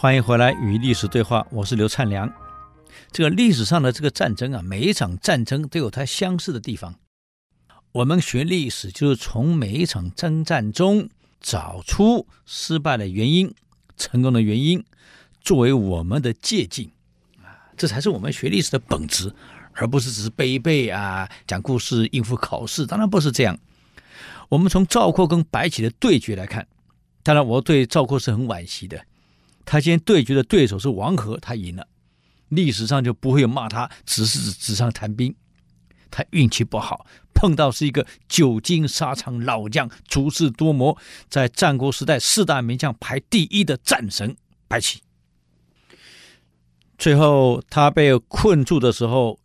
欢迎回来与历史对话，我是刘灿良。这个历史上的这个战争啊，每一场战争都有它相似的地方。我们学历史就是从每一场征战中找出失败的原因、成功的原因，作为我们的借鉴啊，这才是我们学历史的本质，而不是只是背一背啊、讲故事应付考试。当然不是这样。我们从赵括跟白起的对决来看，当然我对赵括是很惋惜的。他今天对决的对手是王和，他赢了，历史上就不会有骂他只是纸上谈兵。他运气不好，碰到是一个久经沙场老将，足智多谋，在战国时代四大名将排第一的战神白起。最后他被困住的时候，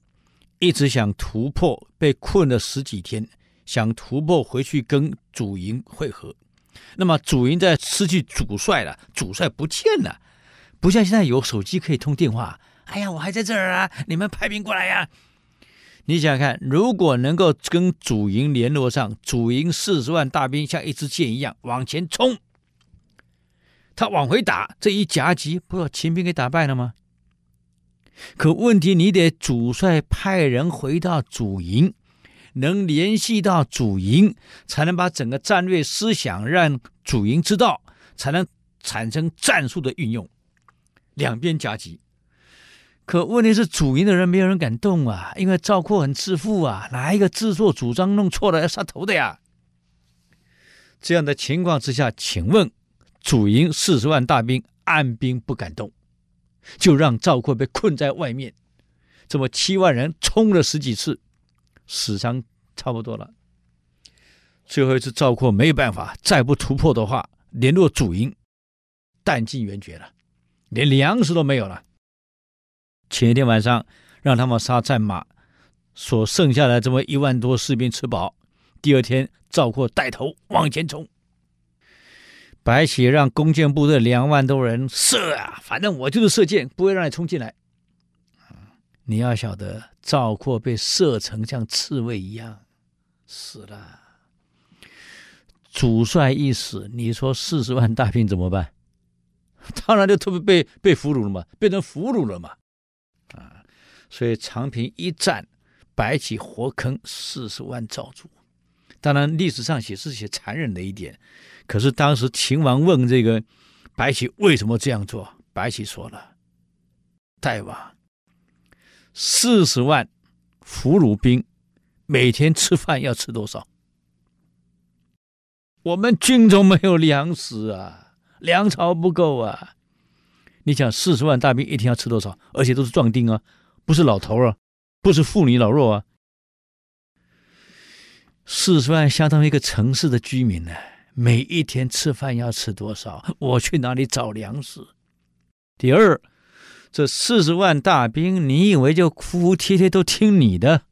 一直想突破，被困了十几天，想突破回去跟主营会合。那么主营在失去主帅了，主帅不见了，不像现在有手机可以通电话。哎呀，我还在这儿啊，你们派兵过来呀！你想想看，如果能够跟主营联络上，主营四十万大兵像一支箭一样往前冲，他往回打，这一夹击，不把秦兵给打败了吗？可问题，你得主帅派人回到主营。能联系到主营，才能把整个战略思想让主营知道，才能产生战术的运用。两边夹击，可问题是主营的人没有人敢动啊，因为赵括很自负啊，哪一个自作主张弄错了要杀头的呀？这样的情况之下，请问主营四十万大兵按兵不敢动，就让赵括被困在外面，这么七万人冲了十几次。死伤差不多了，最后一次赵括没有办法，再不突破的话，联络主营，弹尽援绝了，连粮食都没有了。前一天晚上让他们杀战马，所剩下的这么一万多士兵吃饱，第二天赵括带头往前冲，白起让弓箭部队两万多人射啊，反正我就是射箭，不会让你冲进来。你要晓得，赵括被射成像刺猬一样死了。主帅一死，你说四十万大兵怎么办？当然就特别被被俘虏了嘛，变成俘虏了嘛。啊，所以长平一战，白起活坑四十万赵族。当然历史上写是写残忍的一点，可是当时秦王问这个白起为什么这样做，白起说了：“大王。”四十万俘虏兵，每天吃饭要吃多少？我们军中没有粮食啊，粮草不够啊！你想四十万大兵一天要吃多少？而且都是壮丁啊，不是老头啊，不是妇女老弱啊。四十万相当于一个城市的居民呢，每一天吃饭要吃多少？我去哪里找粮食？第二。这四十万大兵，你以为就服服帖帖都听你的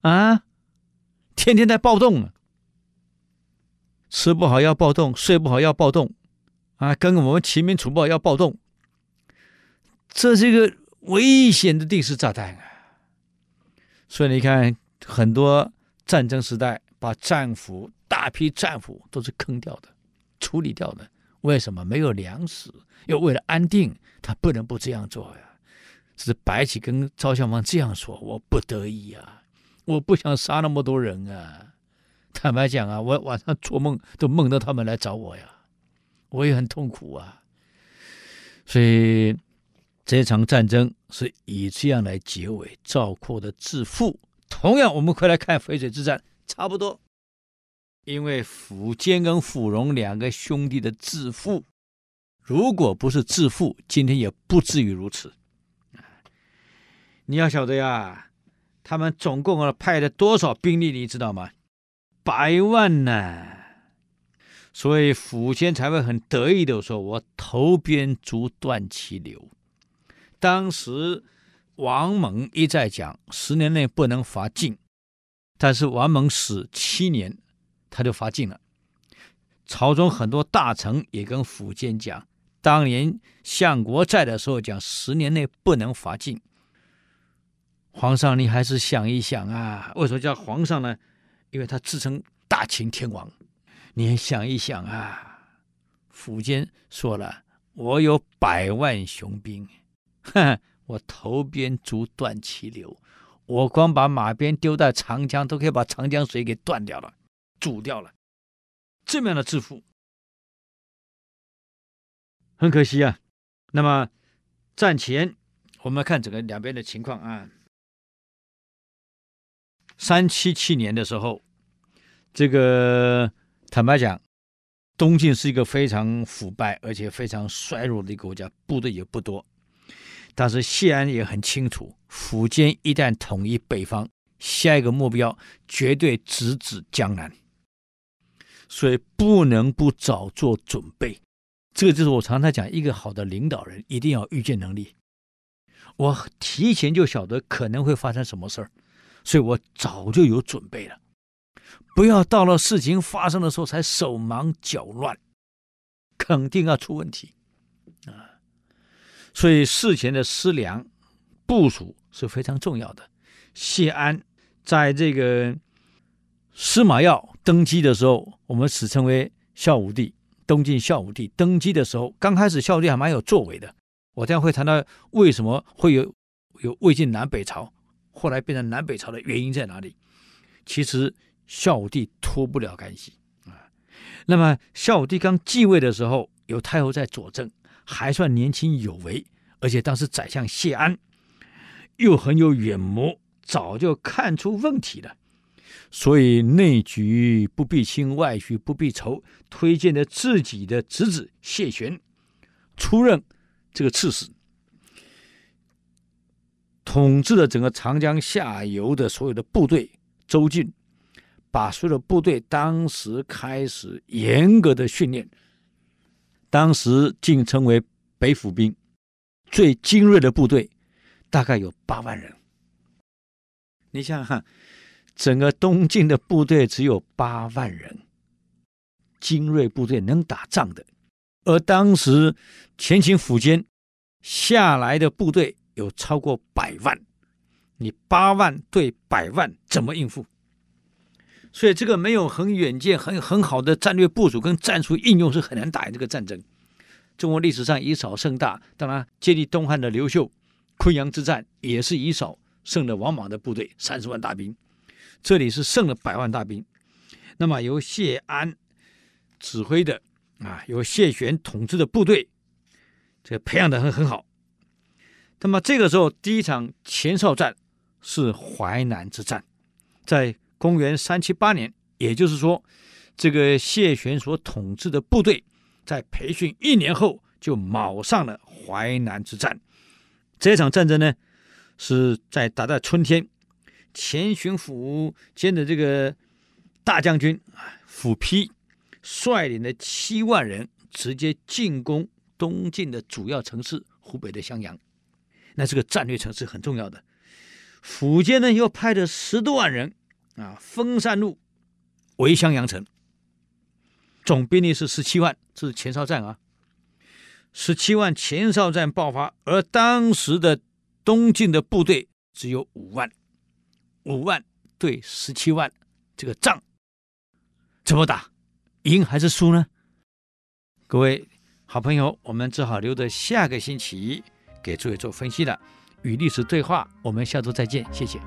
啊？天天在暴动啊，吃不好要暴动，睡不好要暴动啊，跟我们秦民楚暴要暴动，这是一个危险的定时炸弹啊！所以你看，很多战争时代把战俘大批战俘都是坑掉的，处理掉的。为什么没有粮食？又为了安定，他不能不这样做呀。是白起跟赵襄王这样说：“我不得已啊，我不想杀那么多人啊。坦白讲啊，我晚上做梦都梦到他们来找我呀，我也很痛苦啊。所以这场战争是以这样来结尾。赵括的自负。同样，我们快来看淝水之战，差不多。”因为苻坚跟苻融两个兄弟的自负，如果不是自负，今天也不至于如此。你要晓得呀，他们总共派了多少兵力，你知道吗？百万呢。所以苻坚才会很得意的说：“我投鞭足断其流。”当时王猛一再讲，十年内不能伐晋，但是王猛死七年。他就伐晋了。朝中很多大臣也跟苻坚讲，当年相国在的时候讲，十年内不能伐晋。皇上，你还是想一想啊！为什么叫皇上呢？因为他自称大秦天王。你想一想啊！苻坚说了，我有百万雄兵，哼，我头鞭足断其流，我光把马鞭丢在长江，都可以把长江水给断掉了，煮掉了。这么样的自负，很可惜啊。那么战前，我们看整个两边的情况啊。三七七年的时候，这个坦白讲，东晋是一个非常腐败而且非常衰弱的一个国家，部队也不多。但是谢安也很清楚，苻坚一旦统一北方，下一个目标绝对直指江南，所以不能不早做准备。这个就是我常常讲，一个好的领导人一定要预见能力。我提前就晓得可能会发生什么事儿。所以我早就有准备了，不要到了事情发生的时候才手忙脚乱，肯定要出问题啊！所以事前的思量部署是非常重要的。谢安在这个司马曜登基的时候，我们史称为孝武帝，东晋孝武帝登基的时候，刚开始孝武帝还蛮有作为的。我这样会谈到为什么会有有魏晋南北朝。后来变成南北朝的原因在哪里？其实孝武帝脱不了干系啊。那么孝武帝刚继位的时候，有太后在佐证，还算年轻有为，而且当时宰相谢安又很有远谋，早就看出问题了。所以内局不必亲，外局不必筹，推荐了自己的侄子谢玄出任这个刺史。统治了整个长江下游的所有的部队，州郡，把所有的部队当时开始严格的训练。当时竟称为北府兵，最精锐的部队大概有八万人。你想想看，整个东晋的部队只有八万人，精锐部队能打仗的，而当时前秦苻坚下来的部队。有超过百万，你八万对百万怎么应付？所以这个没有很远见、很很好的战略部署跟战术应用是很难打赢这个战争。中国历史上以少胜大，当然建立东汉的刘秀，昆阳之战也是以少胜了王莽的部队三十万大兵，这里是剩了百万大兵。那么由谢安指挥的啊，由谢玄统治的部队，这个培养的很很好。那么这个时候，第一场前哨战是淮南之战，在公元三七八年，也就是说，这个谢玄所统治的部队在培训一年后就卯上了淮南之战。这场战争呢，是在打在春天，前巡抚兼的这个大将军啊，抚丕率领的七万人直接进攻东晋的主要城市湖北的襄阳。那这个战略城市很重要的，抚坚呢又派了十多万人啊，分三路围襄阳城，总兵力是十七万，这是前哨战啊。十七万前哨战爆发，而当时的东晋的部队只有五万，五万对十七万，这个仗怎么打，赢还是输呢？各位好朋友，我们只好留着下个星期。给诸位做分析了，与历史对话，我们下周再见，谢谢。